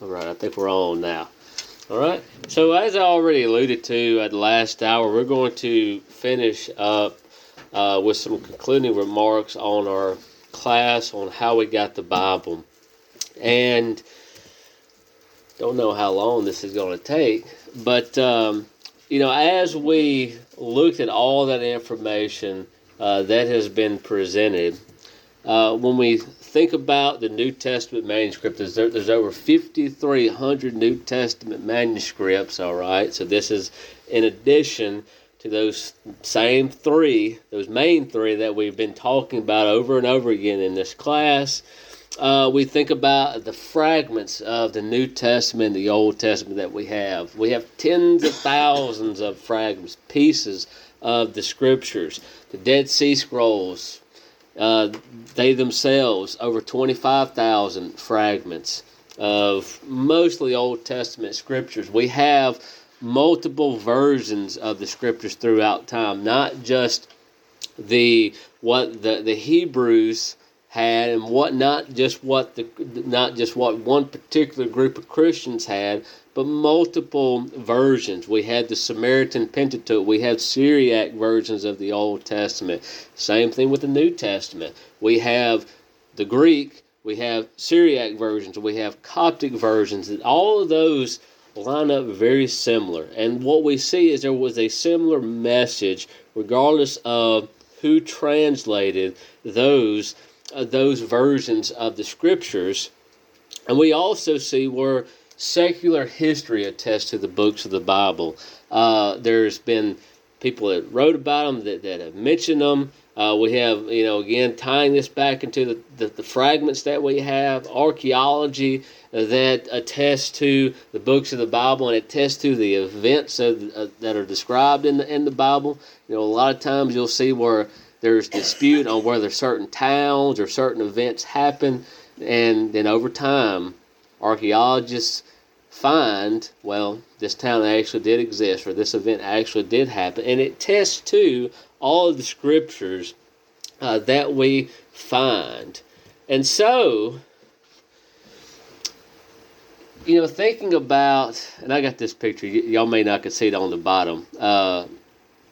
All right, I think we're on now. All right. So as I already alluded to at the last hour, we're going to finish up uh, with some concluding remarks on our class on how we got the Bible, and don't know how long this is going to take, but um, you know, as we looked at all that information uh, that has been presented, uh, when we think about the New Testament manuscript, there's, there's over 5,300 New Testament manuscripts, all right? So this is in addition to those same three, those main three that we've been talking about over and over again in this class. Uh, we think about the fragments of the New Testament, the Old Testament that we have. We have tens of thousands of fragments, pieces of the scriptures, the Dead Sea Scrolls, uh, they themselves, over 25,000 fragments of mostly Old Testament scriptures. We have multiple versions of the scriptures throughout time, not just the what the, the Hebrews had and what not just what the not just what one particular group of Christians had, but multiple versions. We had the Samaritan Pentateuch, we had Syriac versions of the Old Testament. Same thing with the New Testament. We have the Greek, we have Syriac versions, we have Coptic versions, and all of those line up very similar. And what we see is there was a similar message, regardless of who translated those uh, those versions of the scriptures. And we also see where secular history attests to the books of the Bible. Uh, there's been people that wrote about them, that, that have mentioned them. Uh, we have, you know, again, tying this back into the, the, the fragments that we have, archaeology that attests to the books of the Bible and attests to the events of, uh, that are described in the, in the Bible. You know, a lot of times you'll see where there's dispute on whether certain towns or certain events happen, and then over time, archaeologists find, well, this town actually did exist or this event actually did happen. And it tests to all of the scriptures uh, that we find. And so, you know, thinking about, and I got this picture, y- y'all may not can see it on the bottom. Uh,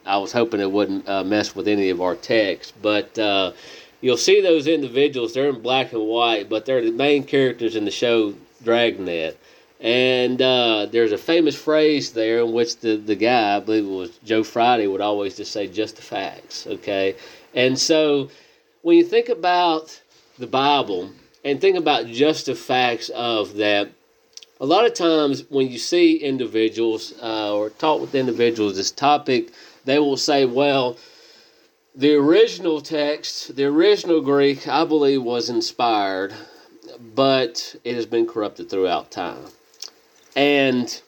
I was hoping it wouldn't uh, mess with any of our text, but uh, you'll see those individuals, they're in black and white, but they're the main characters in the show Dragnet. And uh, there's a famous phrase there in which the, the guy, I believe it was Joe Friday, would always just say, just the facts, okay? And so when you think about the Bible and think about just the facts of that, a lot of times when you see individuals uh, or talk with individuals, this topic, they will say, well, the original text, the original Greek, I believe was inspired, but it has been corrupted throughout time. And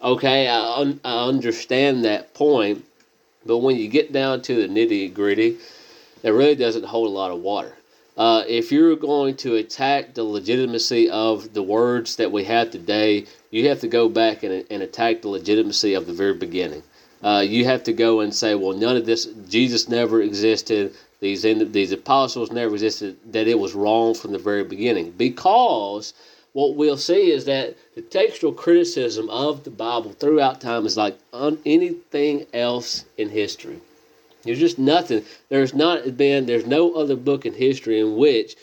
okay, I, un- I understand that point, but when you get down to the nitty gritty, it really doesn't hold a lot of water. Uh, if you're going to attack the legitimacy of the words that we have today, you have to go back and, and attack the legitimacy of the very beginning. Uh, you have to go and say, well, none of this, Jesus never existed, these, these apostles never existed, that it was wrong from the very beginning. Because what we'll see is that the textual criticism of the Bible throughout time is like un- anything else in history. There's just nothing. There's not been. There's no other book in history in which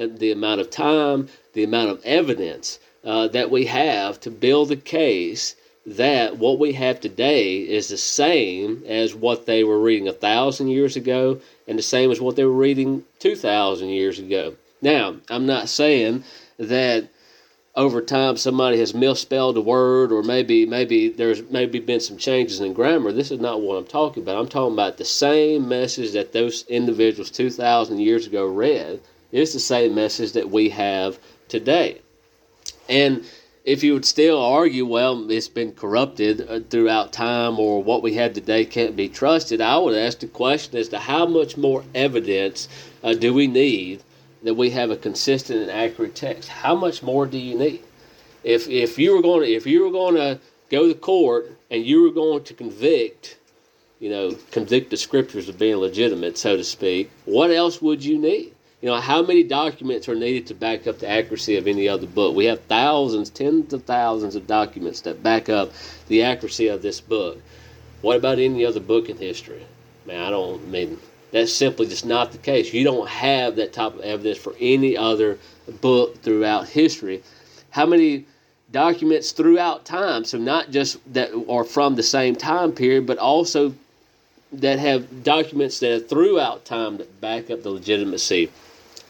uh, the amount of time, the amount of evidence uh, that we have to build a case that what we have today is the same as what they were reading a thousand years ago, and the same as what they were reading two thousand years ago. Now, I'm not saying that over time somebody has misspelled a word or maybe maybe there's maybe been some changes in grammar. This is not what i'm talking about. I'm talking about the same message that those individuals 2000 years ago read. Is the same message that we have today. And if you would still argue well it's been corrupted uh, throughout time or what we have today can't be trusted i would ask the question as to how much more evidence uh, do we need that we have a consistent and accurate text. How much more do you need? If if you were going to if you were going to go to court and you were going to convict, you know, convict the scriptures of being legitimate, so to speak, what else would you need? You know, how many documents are needed to back up the accuracy of any other book? We have thousands, tens of thousands of documents that back up the accuracy of this book. What about any other book in history? Man, I don't I mean that's simply just not the case. You don't have that type of evidence for any other book throughout history. How many documents throughout time? So not just that are from the same time period, but also that have documents that are throughout time that back up the legitimacy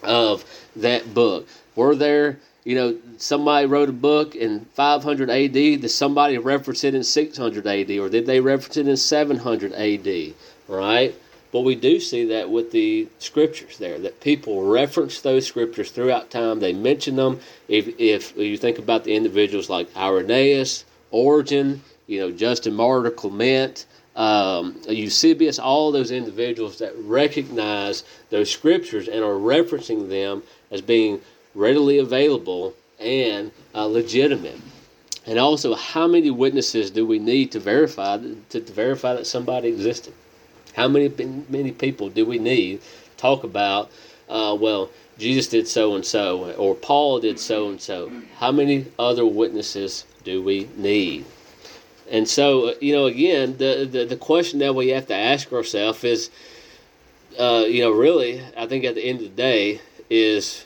of that book. Were there, you know, somebody wrote a book in 500 AD, did somebody reference it in 600 AD, or did they reference it in 700 AD, right? But we do see that with the scriptures there, that people reference those scriptures throughout time. They mention them. If, if you think about the individuals like Irenaeus, Origen, you know, Justin Martyr, Clement, um, Eusebius, all those individuals that recognize those scriptures and are referencing them as being readily available and uh, legitimate. And also, how many witnesses do we need to verify to, to verify that somebody existed? How many many people do we need talk about? Uh, well, Jesus did so and so, or Paul did so and so. How many other witnesses do we need? And so, uh, you know, again, the, the, the question that we have to ask ourselves is, uh, you know, really, I think at the end of the day, is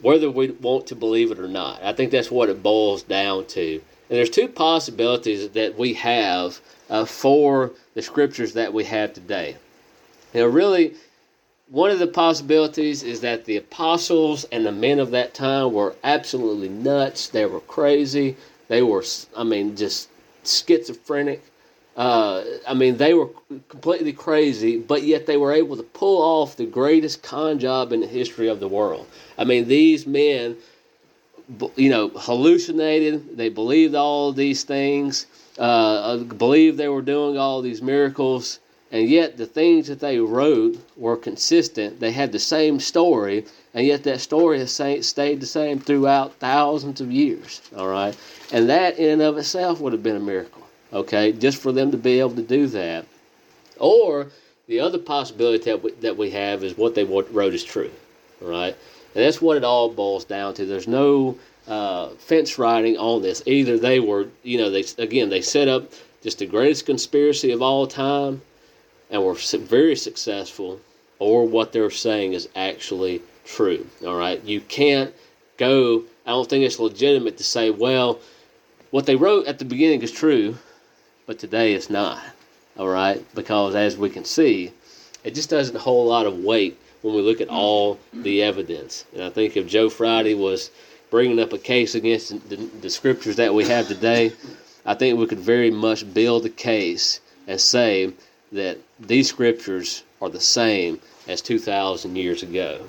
whether we want to believe it or not. I think that's what it boils down to. And there's two possibilities that we have uh, for the scriptures that we have today. You know, really, one of the possibilities is that the apostles and the men of that time were absolutely nuts. They were crazy. They were, I mean, just schizophrenic. Uh, I mean, they were completely crazy, but yet they were able to pull off the greatest con job in the history of the world. I mean, these men, you know, hallucinated. They believed all these things, uh, believed they were doing all these miracles, and yet the things that they wrote were consistent. They had the same story, and yet that story has stayed the same throughout thousands of years. All right, and that in and of itself would have been a miracle. Okay, just for them to be able to do that, or the other possibility that we, that we have is what they wrote is true. All right, and that's what it all boils down to. There's no uh, fence riding on this. Either they were, you know, they again they set up just the greatest conspiracy of all time and were very successful, or what they're saying is actually true. All right, you can't go. I don't think it's legitimate to say, well, what they wrote at the beginning is true, but today it's not. All right, because as we can see, it just doesn't hold a lot of weight when we look at all the evidence. And I think if Joe Friday was bringing up a case against the, the scriptures that we have today, I think we could very much build a case and say that these scriptures are the same as 2,000 years ago.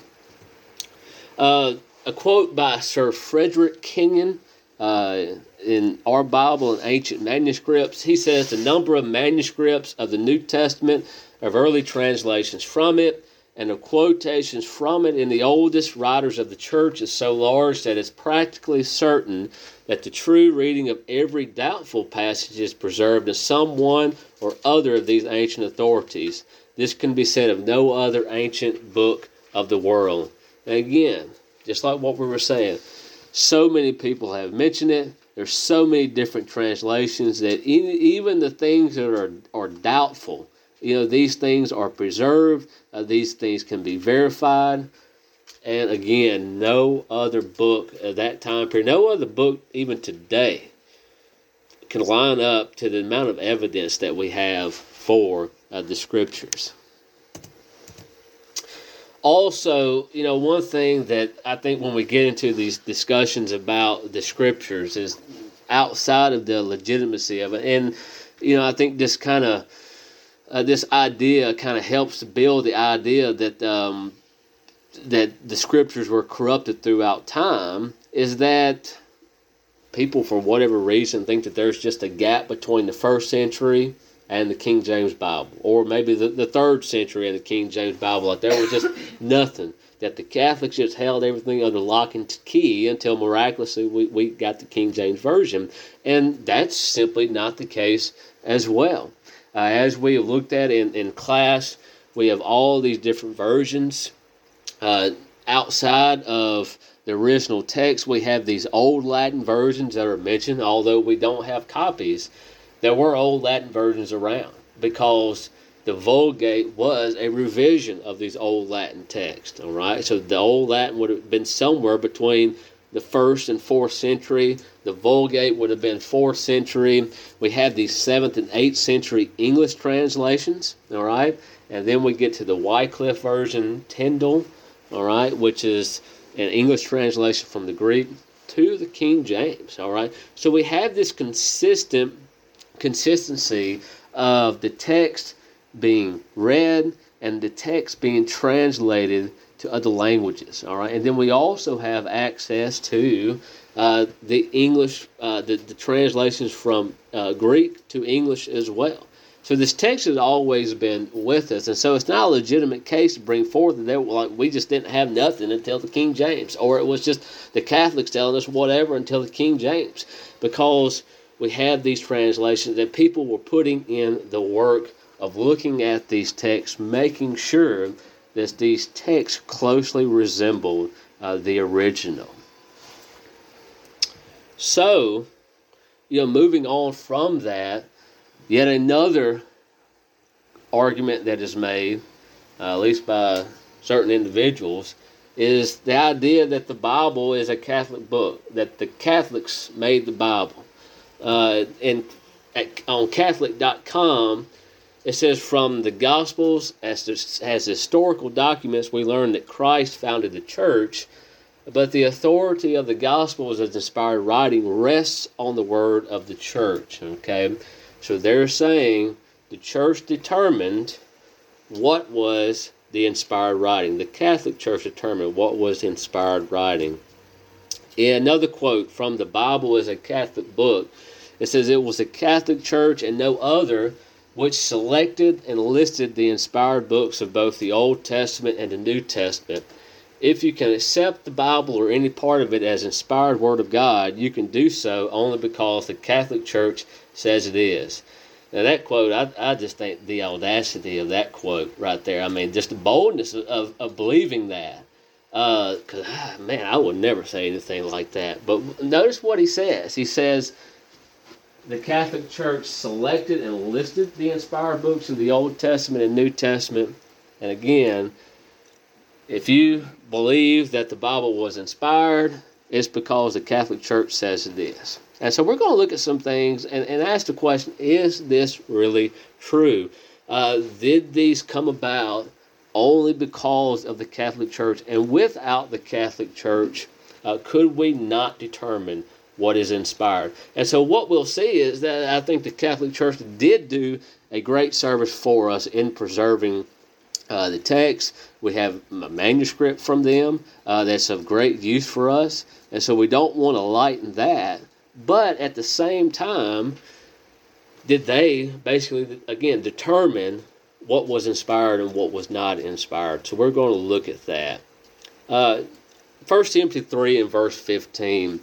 Uh, a quote by Sir Frederick Kenyon uh, in our Bible and ancient manuscripts. He says the number of manuscripts of the New Testament, of early translations from it, and of quotations from it in the oldest writers of the church is so large that it's practically certain that the true reading of every doubtful passage is preserved in some one or other of these ancient authorities. This can be said of no other ancient book of the world. And again, just like what we were saying, so many people have mentioned it. There's so many different translations that even the things that are, are doubtful, you know, these things are preserved, uh, these things can be verified. And again, no other book of that time period, no other book even today can line up to the amount of evidence that we have for uh, the scriptures. Also, you know, one thing that I think when we get into these discussions about the scriptures is outside of the legitimacy of it. And, you know, I think this kind of uh, this idea kind of helps build the idea that um, that the scriptures were corrupted throughout time is that people, for whatever reason, think that there's just a gap between the first century and the King James Bible, or maybe the, the third century and the King James Bible. Like there was just nothing. That the Catholics just held everything under lock and key until miraculously we, we got the King James Version. And that's simply not the case as well. Uh, as we have looked at in, in class, we have all these different versions. Uh, outside of the original text, we have these old Latin versions that are mentioned, although we don't have copies. There were old Latin versions around because the Vulgate was a revision of these old Latin texts. All right, so the old Latin would have been somewhere between the first and fourth century. The Vulgate would have been fourth century. We have these seventh and eighth century English translations. All right, and then we get to the Wycliffe version, Tyndale. All right, which is an English translation from the Greek to the King James. All right, so we have this consistent consistency of the text being read and the text being translated to other languages. All right, and then we also have access to uh, the English, uh, the, the translations from uh, Greek to English as well. So this text has always been with us, and so it's not a legitimate case to bring forth that like we just didn't have nothing until the King James, or it was just the Catholics telling us whatever until the King James, because we have these translations that people were putting in the work of looking at these texts, making sure that these texts closely resemble uh, the original. So, you know, moving on from that, yet another argument that is made, uh, at least by certain individuals, is the idea that the Bible is a Catholic book, that the Catholics made the Bible. Uh, and at, on Catholic.com, it says, from the Gospels as, as historical documents, we learn that Christ founded the church, but the authority of the Gospels as inspired writing rests on the word of the church. Okay? So they're saying the church determined what was the inspired writing. The Catholic Church determined what was inspired writing. In another quote from the Bible is a Catholic book. It says it was the Catholic Church and no other which selected and listed the inspired books of both the Old Testament and the New Testament. If you can accept the Bible or any part of it as inspired Word of God, you can do so only because the Catholic Church says it is. Now, that quote, I, I just think the audacity of that quote right there. I mean, just the boldness of, of believing that. Because, uh, man, I would never say anything like that. But notice what he says. He says, the Catholic Church selected and listed the inspired books of the Old Testament and New Testament. And again, if you believe that the Bible was inspired, it's because the Catholic Church says it is. And so we're going to look at some things and, and ask the question is this really true? Uh, did these come about only because of the Catholic Church? And without the Catholic Church, uh, could we not determine what is inspired. And so what we'll see is that I think the Catholic Church did do a great service for us in preserving uh, the text. We have a manuscript from them uh, that's of great use for us. And so we don't want to lighten that. But at the same time, did they basically, again, determine what was inspired and what was not inspired? So we're going to look at that. Uh, 1 Timothy 3 and verse 15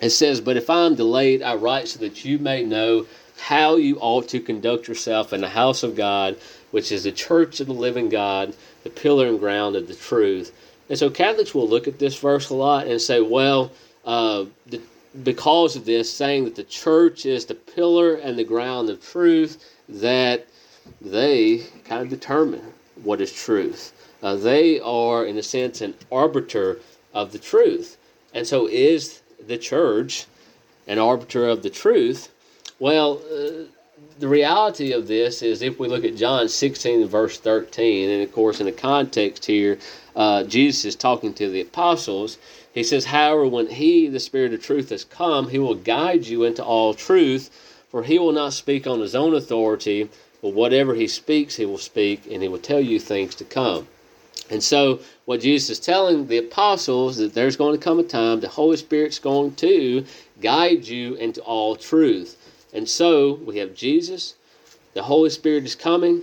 it says, But if I am delayed, I write so that you may know how you ought to conduct yourself in the house of God, which is the church of the living God, the pillar and ground of the truth. And so Catholics will look at this verse a lot and say, well, uh, the, because of this, saying that the church is the pillar and the ground of truth, that they kind of determine what is truth. Uh, they are, in a sense, an arbiter of the truth. And so, is the church, an arbiter of the truth. Well, uh, the reality of this is if we look at John 16 verse 13, and of course, in the context here, uh, Jesus is talking to the apostles. He says, However, when He, the Spirit of truth, has come, He will guide you into all truth, for He will not speak on His own authority, but whatever He speaks, He will speak, and He will tell you things to come. And so, what Jesus is telling the apostles that there's going to come a time the Holy Spirit's going to guide you into all truth. And so, we have Jesus, the Holy Spirit is coming.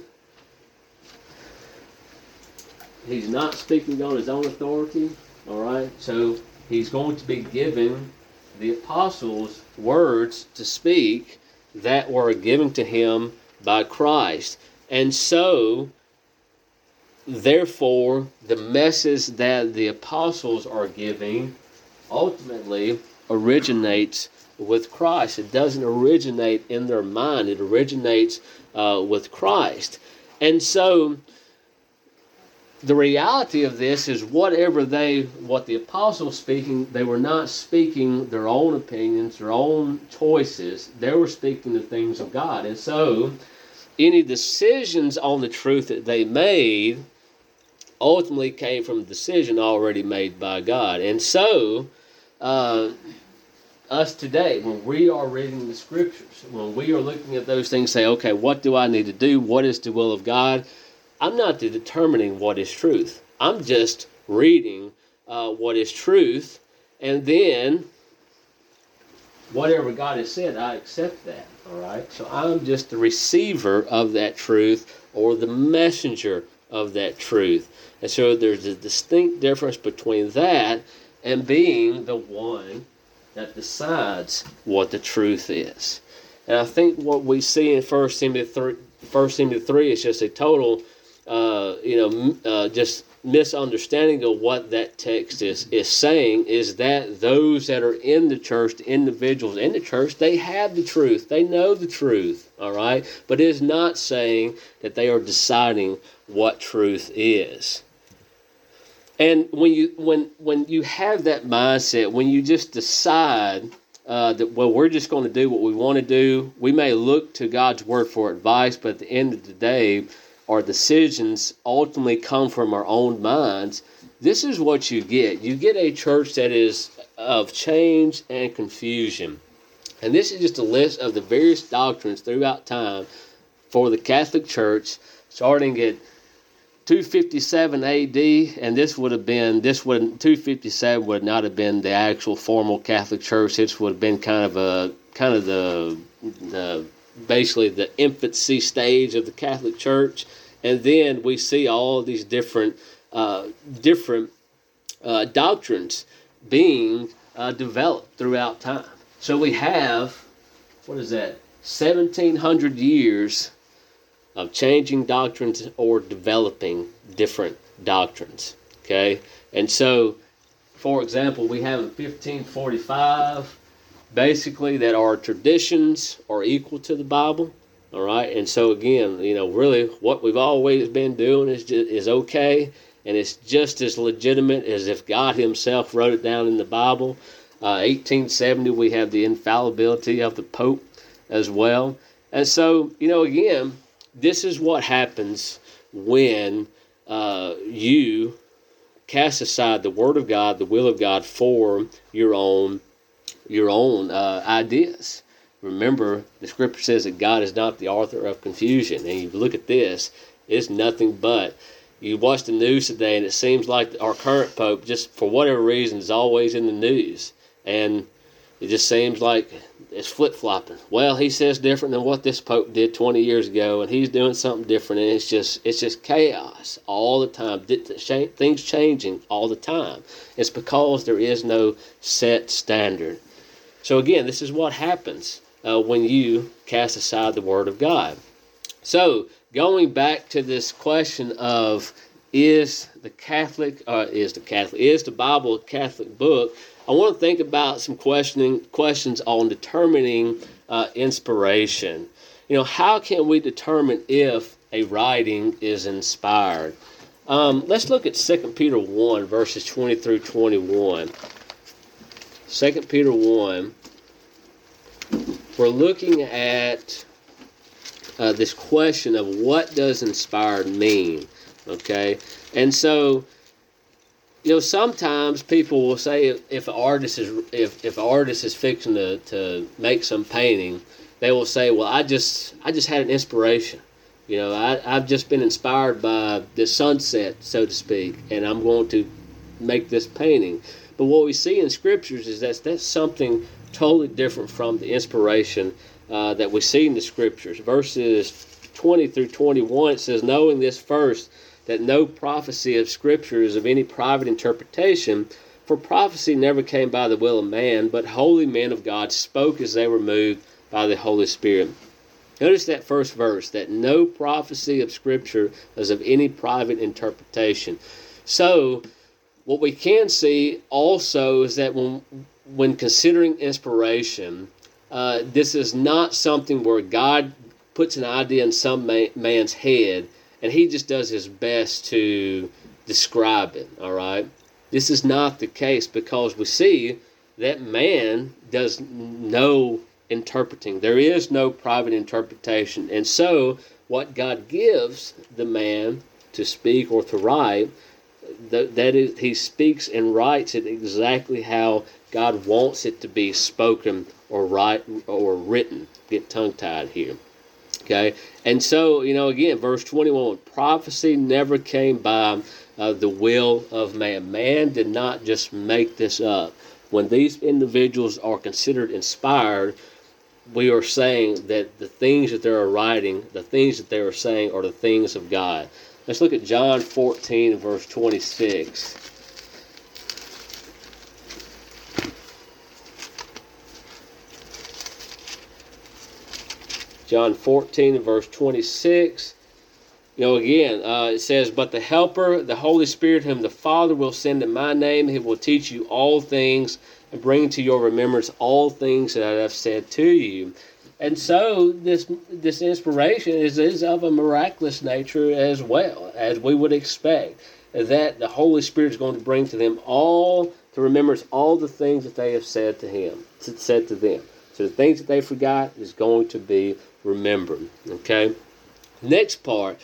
He's not speaking on his own authority, all right? So, he's going to be giving the apostles words to speak that were given to him by Christ. And so, therefore, the message that the apostles are giving ultimately originates with Christ. It doesn't originate in their mind, it originates uh, with Christ. And so, the reality of this is whatever they what the apostles speaking they were not speaking their own opinions their own choices they were speaking the things of god and so any decisions on the truth that they made ultimately came from a decision already made by god and so uh, us today when we are reading the scriptures when we are looking at those things say okay what do i need to do what is the will of god I'm not determining what is truth. I'm just reading uh, what is truth, and then whatever God has said, I accept that. All right. So I'm just the receiver of that truth or the messenger of that truth. And so there's a distinct difference between that and being the one that decides what the truth is. And I think what we see in First Timothy 3, 1 Timothy 3 is just a total uh, you know, uh, just misunderstanding of what that text is is saying is that those that are in the church, the individuals in the church, they have the truth. They know the truth, all right? But it is not saying that they are deciding what truth is. And when you when when you have that mindset, when you just decide uh, that well, we're just going to do what we want to do, we may look to God's word for advice, but at the end of the day, our decisions ultimately come from our own minds, this is what you get. You get a church that is of change and confusion. And this is just a list of the various doctrines throughout time for the Catholic Church, starting at 257 AD, and this would have been this would 257 would not have been the actual formal Catholic Church. This would have been kind of a kind of the the basically the infancy stage of the Catholic Church, and then we see all these different uh, different uh, doctrines being uh, developed throughout time. So we have what is that? Seventeen hundred years of changing doctrines or developing different doctrines. Okay, and so, for example, we have in 1545 basically that our traditions are equal to the Bible. All right, and so again, you know, really, what we've always been doing is just, is okay, and it's just as legitimate as if God Himself wrote it down in the Bible. Uh, 1870, we have the infallibility of the Pope as well, and so you know, again, this is what happens when uh, you cast aside the Word of God, the will of God for your own your own uh, ideas. Remember, the scripture says that God is not the author of confusion. And you look at this, it's nothing but. You watch the news today, and it seems like our current pope, just for whatever reason, is always in the news. And it just seems like it's flip flopping. Well, he says different than what this pope did 20 years ago, and he's doing something different, and it's just it's just chaos all the time. Things changing all the time. It's because there is no set standard. So again, this is what happens uh, when you cast aside the Word of God. So, going back to this question of is the Catholic, uh, is the Catholic, is the Bible a Catholic book? I want to think about some questioning questions on determining uh, inspiration. You know, how can we determine if a writing is inspired? Um, let's look at 2 Peter 1, verses 20 through 21. 2 Peter 1, we're looking at uh, this question of what does inspired mean, okay? And so, you know, sometimes people will say if, an artist is if if an artist is fixing to, to make some painting, they will say, "Well, I just I just had an inspiration." You know, I, I've just been inspired by the sunset, so to speak, and I'm going to make this painting. But what we see in scriptures is that that's something totally different from the inspiration uh, that we see in the scriptures. Verses 20 through 21 it says, Knowing this first, that no prophecy of scripture is of any private interpretation, for prophecy never came by the will of man, but holy men of God spoke as they were moved by the Holy Spirit. Notice that first verse that no prophecy of Scripture is of any private interpretation. So, what we can see also is that when when considering inspiration, uh, this is not something where God puts an idea in some man, man's head and he just does his best to describe it. All right, this is not the case because we see that man does no interpreting. There is no private interpretation. And so, what God gives the man to speak or to write, that, is, he speaks and writes it exactly how God wants it to be spoken or write or written. Get tongue tied here. Okay, and so you know again, verse twenty-one: prophecy never came by uh, the will of man. Man did not just make this up. When these individuals are considered inspired, we are saying that the things that they are writing, the things that they are saying, are the things of God. Let's look at John 14, verse 26. John 14, verse 26. You know, again, uh, it says, But the Helper, the Holy Spirit, whom the Father will send in my name, he will teach you all things and bring to your remembrance all things that I have said to you. And so this this inspiration is, is of a miraculous nature as well, as we would expect. That the Holy Spirit is going to bring to them all to remembrance all the things that they have said to him, said to them. The things that they forgot is going to be remembered. Okay. Next part,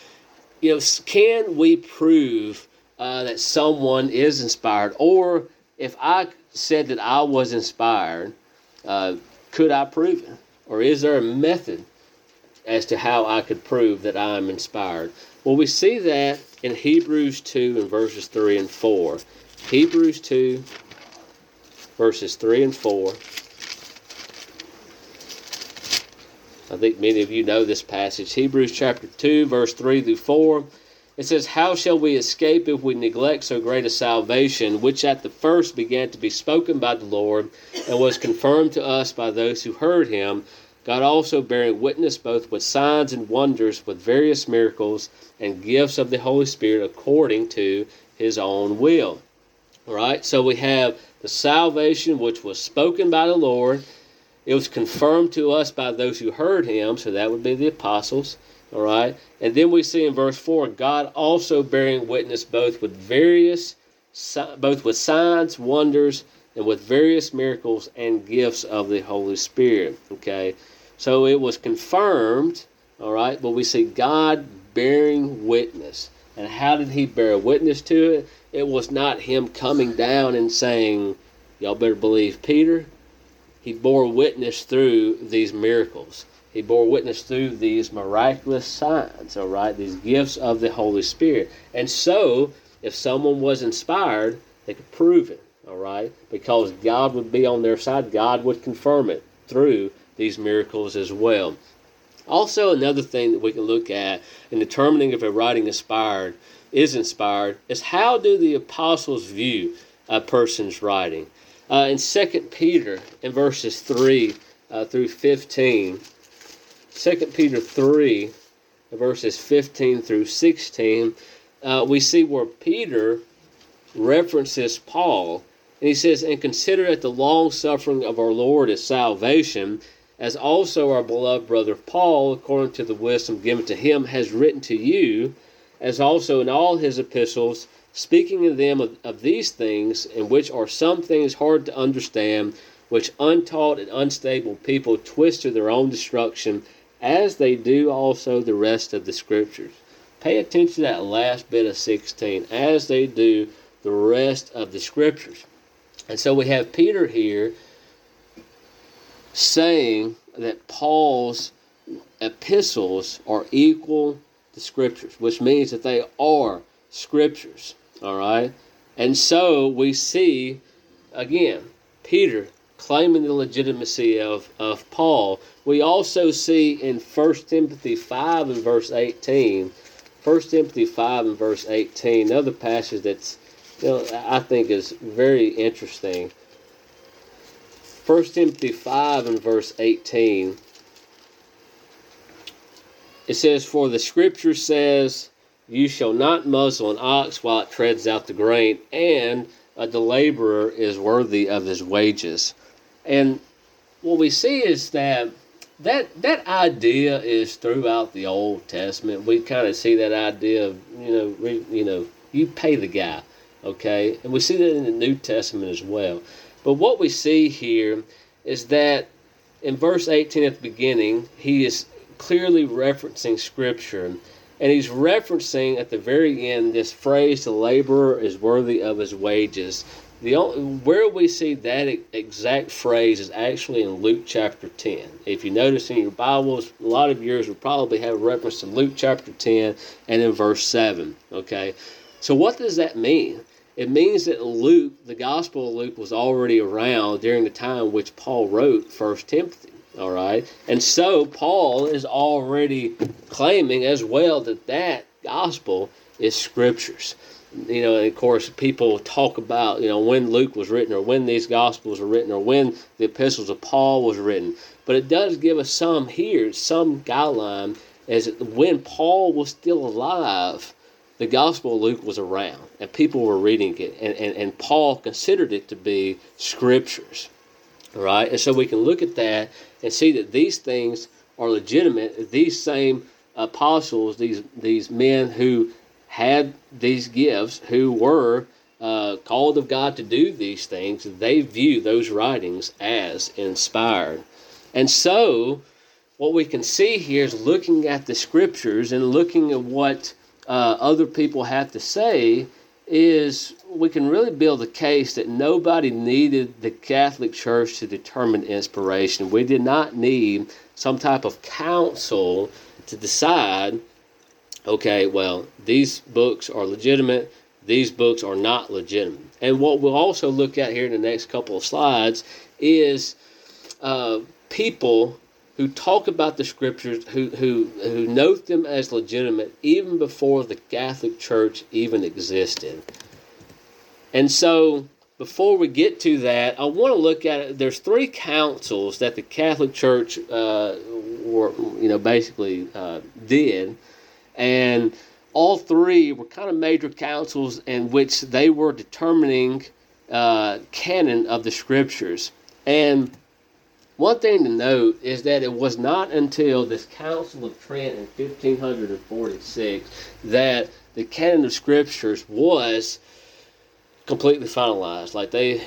you know, can we prove uh, that someone is inspired, or if I said that I was inspired, uh, could I prove it? Or is there a method as to how I could prove that I am inspired? Well, we see that in Hebrews 2 and verses 3 and 4. Hebrews 2, verses 3 and 4. I think many of you know this passage. Hebrews chapter 2, verse 3 through 4. It says, How shall we escape if we neglect so great a salvation, which at the first began to be spoken by the Lord, and was confirmed to us by those who heard him? God also bearing witness both with signs and wonders, with various miracles and gifts of the Holy Spirit according to his own will. All right, so we have the salvation which was spoken by the Lord. It was confirmed to us by those who heard him, so that would be the apostles. All right. And then we see in verse 4 God also bearing witness both with various both with signs, wonders, and with various miracles and gifts of the Holy Spirit. Okay. So it was confirmed, all right, but we see God bearing witness. And how did he bear witness to it? It was not him coming down and saying, Y'all better believe Peter. He bore witness through these miracles. He bore witness through these miraculous signs, all right, these gifts of the Holy Spirit. And so, if someone was inspired, they could prove it, all right, because God would be on their side. God would confirm it through these miracles as well. Also, another thing that we can look at in determining if a writing inspired is inspired is how do the apostles view a person's writing? Uh, in 2 Peter, in verses 3 uh, through 15, 2 Peter 3, verses 15 through 16, uh, we see where Peter references Paul. And he says, And consider that the long suffering of our Lord is salvation, as also our beloved brother Paul, according to the wisdom given to him, has written to you, as also in all his epistles, speaking to them of, of these things, in which are some things hard to understand, which untaught and unstable people twist to their own destruction as they do also the rest of the scriptures. Pay attention to that last bit of 16, as they do the rest of the scriptures. And so we have Peter here saying that Paul's epistles are equal to scriptures, which means that they are scriptures. All right? And so we see, again, Peter claiming the legitimacy of, of Paul. We also see in 1 Timothy 5 and verse 18, 1 Timothy 5 and verse 18, another passage that's you know, I think is very interesting. 1 Timothy 5 and verse 18, it says, For the scripture says, You shall not muzzle an ox while it treads out the grain, and uh, the laborer is worthy of his wages. And what we see is that that that idea is throughout the Old Testament. We kind of see that idea of you know re, you know you pay the guy, okay, and we see that in the New Testament as well. But what we see here is that in verse 18 at the beginning, he is clearly referencing Scripture. And he's referencing at the very end this phrase, the laborer is worthy of his wages. The only, where we see that exact phrase is actually in Luke chapter 10. If you notice in your Bibles, a lot of yours will probably have reference to Luke chapter 10 and in verse 7. Okay? So, what does that mean? It means that Luke, the Gospel of Luke, was already around during the time which Paul wrote First Timothy. All right. And so Paul is already claiming as well that that gospel is scriptures. You know, and of course, people talk about, you know, when Luke was written or when these gospels were written or when the epistles of Paul was written. But it does give us some here, some guideline as when Paul was still alive, the Gospel of Luke was around and people were reading it, and, and, and Paul considered it to be scriptures. Right? And so we can look at that and see that these things are legitimate. These same apostles, these these men who had these gifts, who were uh, called of God to do these things, they view those writings as inspired. And so, what we can see here is looking at the scriptures and looking at what uh, other people have to say is we can really build a case that nobody needed the Catholic Church to determine inspiration. We did not need some type of council to decide, okay, well, these books are legitimate, these books are not legitimate. And what we'll also look at here in the next couple of slides is uh, people who talk about the scriptures, who, who, who note them as legitimate even before the Catholic Church even existed. And so, before we get to that, I want to look at it. There's three councils that the Catholic Church, uh, were, you know, basically uh, did, and all three were kind of major councils in which they were determining uh, canon of the Scriptures. And one thing to note is that it was not until this Council of Trent in 1546 that the canon of scriptures was completely finalized. Like they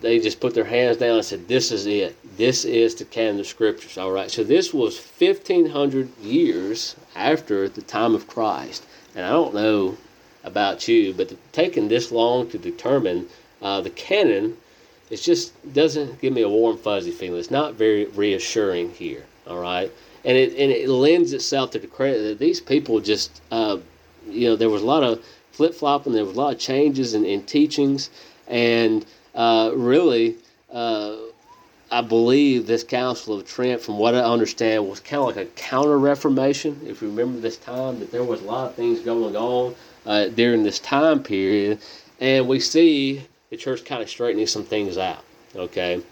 they just put their hands down and said, "This is it. This is the canon of scriptures." All right. So this was 1500 years after the time of Christ, and I don't know about you, but taking this long to determine uh, the canon it just doesn't give me a warm fuzzy feeling. It's not very reassuring here. All right, and it and it lends itself to the credit that these people just uh, you know there was a lot of flip flopping, there was a lot of changes in, in teachings, and uh, really. Uh, I believe this Council of Trent, from what I understand, was kind of like a counter Reformation. If you remember this time, that there was a lot of things going on uh, during this time period, and we see the church kind of straightening some things out. Okay.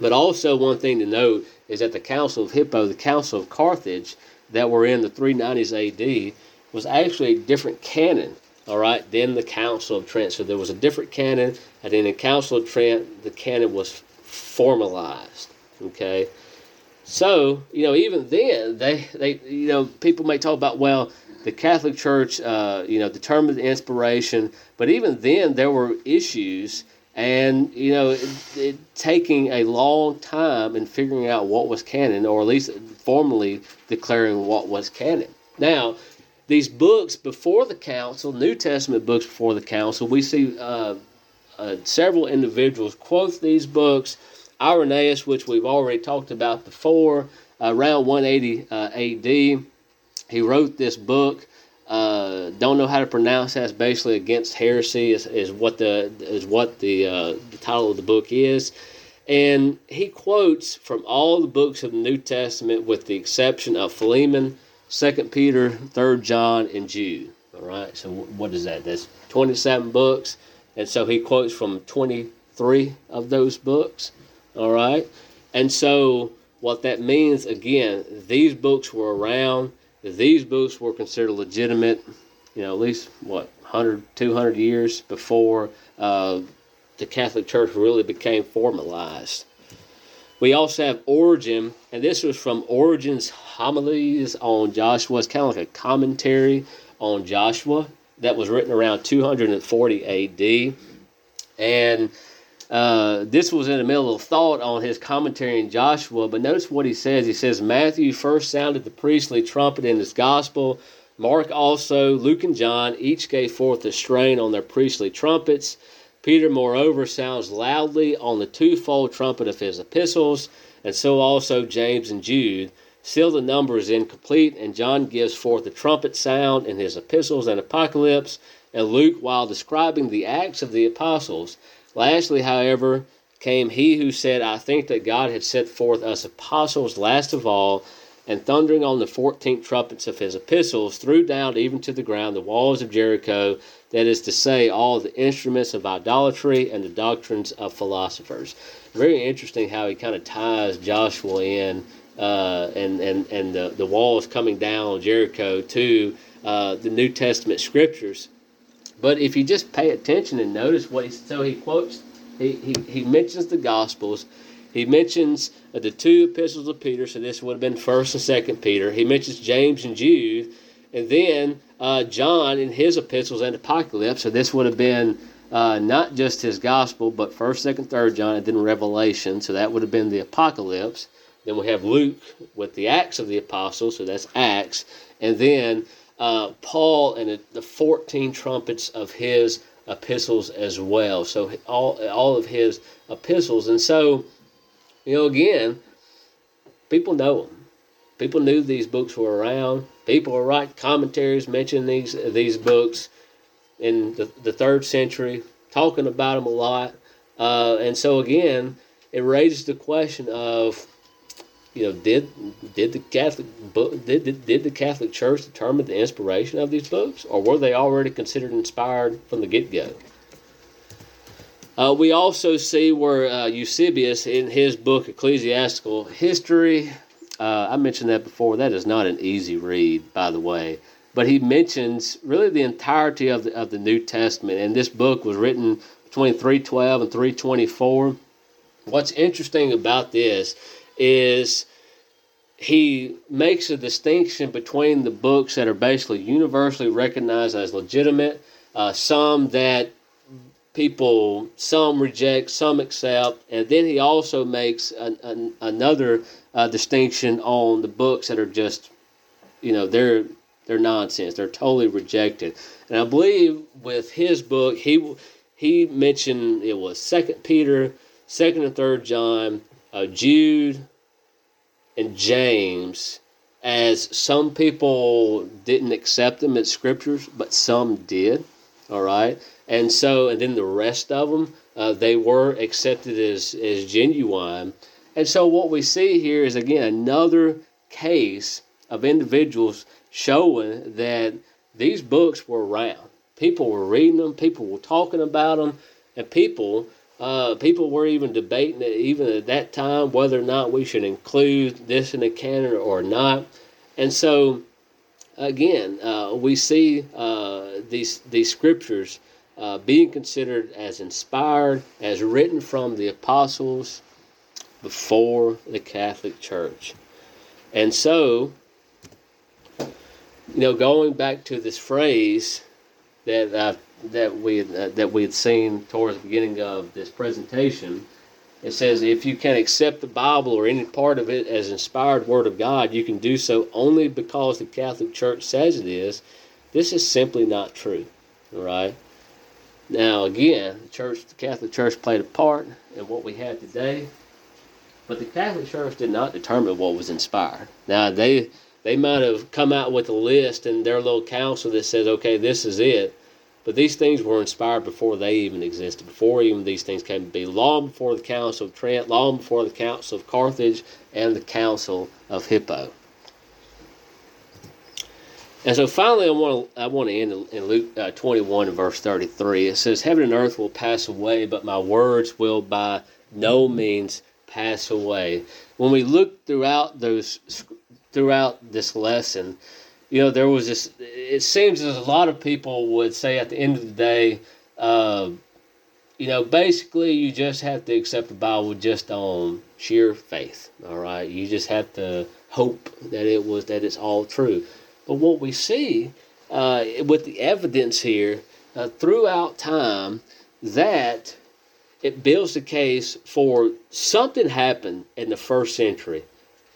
But also, one thing to note is that the Council of Hippo, the Council of Carthage, that were in the 390s AD, was actually a different canon, all right, then the Council of Trent. So there was a different canon, and in the Council of Trent, the canon was formalized, okay. So you know, even then, they they you know people may talk about well, the Catholic Church, uh, you know, determined the inspiration, but even then there were issues, and you know, it, it, taking a long time in figuring out what was canon, or at least formally declaring what was canon. Now, these books before the council, New Testament books before the council, we see uh, uh, several individuals quote these books. Irenaeus, which we've already talked about before, around 180 uh, AD he wrote this book. Uh, don't know how to pronounce that. It's basically against heresy. Is, is what the is what the, uh, the title of the book is, and he quotes from all the books of the New Testament, with the exception of Philemon, Second Peter, Third John, and Jude. All right. So what is that? That's twenty-seven books, and so he quotes from twenty-three of those books. All right. And so what that means again, these books were around these books were considered legitimate, you know, at least what 100, 200 years before uh, the Catholic Church really became formalized. We also have Origen, and this was from Origen's homilies on Joshua. It's kind of like a commentary on Joshua that was written around 240 AD. And uh, this was in the middle of thought on his commentary in Joshua, but notice what he says. He says, Matthew first sounded the priestly trumpet in his gospel. Mark also, Luke and John each gave forth a strain on their priestly trumpets. Peter, moreover, sounds loudly on the twofold trumpet of his epistles, and so also James and Jude. Still, the number is incomplete, and John gives forth the trumpet sound in his epistles and apocalypse, and Luke while describing the acts of the apostles. Lastly, however, came he who said, I think that God had set forth us apostles last of all, and thundering on the fourteenth trumpets of his epistles, threw down even to the ground the walls of Jericho, that is to say, all the instruments of idolatry and the doctrines of philosophers. Very interesting how he kind of ties Joshua in uh, and and and the, the walls coming down Jericho to uh, the New Testament scriptures. But if you just pay attention and notice what he so he quotes, he he, he mentions the Gospels. He mentions uh, the two epistles of Peter, so this would have been First and Second Peter. He mentions James and Jude, and then uh, John in his epistles and Apocalypse. So this would have been uh, not just his Gospel, but First, Second, Third John, and then Revelation. So that would have been the Apocalypse. Then we have Luke with the Acts of the Apostles, so that's Acts. And then uh, Paul and the 14 trumpets of his epistles as well. So all, all of his epistles. And so you know, again, people know them. People knew these books were around. People were writing commentaries mentioning these these books in the, the third century, talking about them a lot. Uh, and so again, it raises the question of, you know, did did the Catholic did, did did the Catholic Church determine the inspiration of these books, or were they already considered inspired from the get go? Uh, we also see where uh, Eusebius, in his book Ecclesiastical History, uh, I mentioned that before. That is not an easy read, by the way. But he mentions really the entirety of the, of the New Testament. And this book was written between 312 and 324. What's interesting about this is he makes a distinction between the books that are basically universally recognized as legitimate, uh, some that people some reject, some accept, and then he also makes an, an, another uh, distinction on the books that are just, you know, they're they're nonsense. They're totally rejected. And I believe with his book, he he mentioned it was Second Peter, Second and Third John, uh, Jude, and James. As some people didn't accept them as scriptures, but some did. All right. And so, and then the rest of them, uh, they were accepted as, as genuine. And so, what we see here is again another case of individuals showing that these books were around. People were reading them, people were talking about them, and people uh, people were even debating it, even at that time whether or not we should include this in the canon or not. And so, again, uh, we see uh, these these scriptures uh, being considered as inspired, as written from the apostles before the Catholic Church. And so, you know, going back to this phrase that uh, that we uh, that we had seen towards the beginning of this presentation, it says if you can accept the Bible or any part of it as inspired Word of God, you can do so only because the Catholic Church says it is. This is simply not true, right? Now, again, the church, the Catholic Church played a part in what we have today, but the Catholic Church did not determine what was inspired. Now, they they might have come out with a list in their little council that says, okay, this is it. But these things were inspired before they even existed, before even these things came to be, long before the Council of Trent, long before the Council of Carthage, and the Council of Hippo. And so finally, I want to I want to end in Luke uh, 21 and verse 33. It says, "Heaven and earth will pass away, but my words will by no means pass away." When we look throughout those throughout this lesson, you know, there was this. It seems as a lot of people would say at the end of the day, uh, you know, basically you just have to accept the Bible just on sheer faith. All right, you just have to hope that it was that it's all true. But what we see uh, with the evidence here uh, throughout time that it builds the case for something happened in the first century.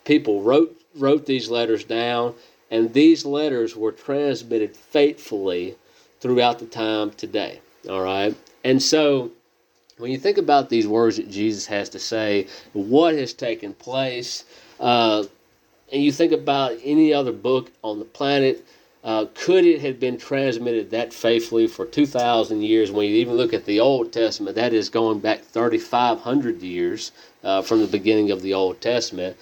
People wrote wrote these letters down, and these letters were transmitted faithfully throughout the time today. All right, and so when you think about these words that Jesus has to say, what has taken place, uh, and you think about any other book on the planet, uh, could it have been transmitted that faithfully for 2,000 years? When you even look at the Old Testament, that is going back 3,500 years uh, from the beginning of the Old Testament.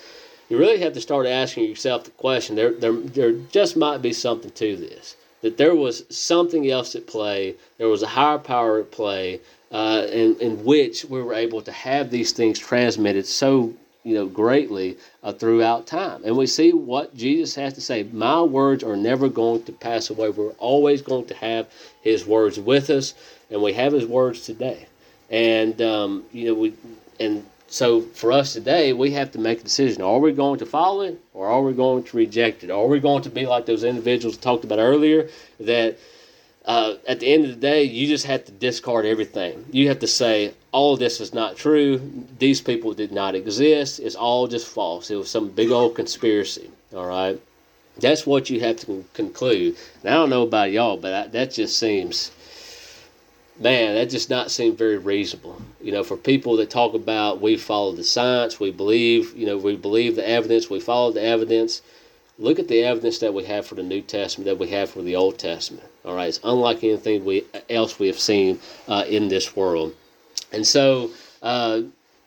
You really have to start asking yourself the question there, there, there just might be something to this. That there was something else at play, there was a higher power at play, uh, in, in which we were able to have these things transmitted so you know, greatly uh, throughout time. And we see what Jesus has to say. My words are never going to pass away. We're always going to have His words with us, and we have His words today. And um, you know, we and so for us today, we have to make a decision: Are we going to follow it, or are we going to reject it? Are we going to be like those individuals talked about earlier that? uh, at the end of the day, you just have to discard everything. You have to say, all of this is not true. These people did not exist. It's all just false. It was some big old conspiracy. All right. That's what you have to conclude. Now, I don't know about y'all, but I, that just seems, man, that just not seem very reasonable. You know, for people that talk about we follow the science, we believe, you know, we believe the evidence, we follow the evidence look at the evidence that we have for the New Testament that we have for the Old Testament. All right, it's unlike anything we else we have seen uh, in this world, and so uh,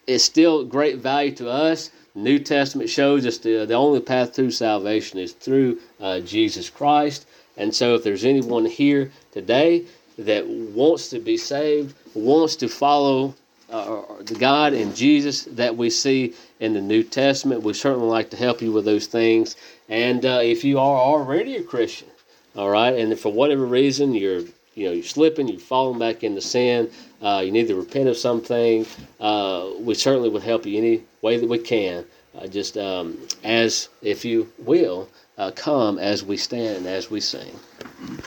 it's still great value to us. New Testament shows us the, the only path to salvation is through uh, Jesus Christ. And so, if there's anyone here today that wants to be saved, wants to follow uh, the God and Jesus that we see in the New Testament. We certainly like to help you with those things. And uh, if you are already a Christian, all right, and for whatever reason you're you know you're slipping, you're falling back into sin, uh, you need to repent of something. Uh, we certainly would help you any way that we can. Uh, just um, as if you will uh, come as we stand and as we sing.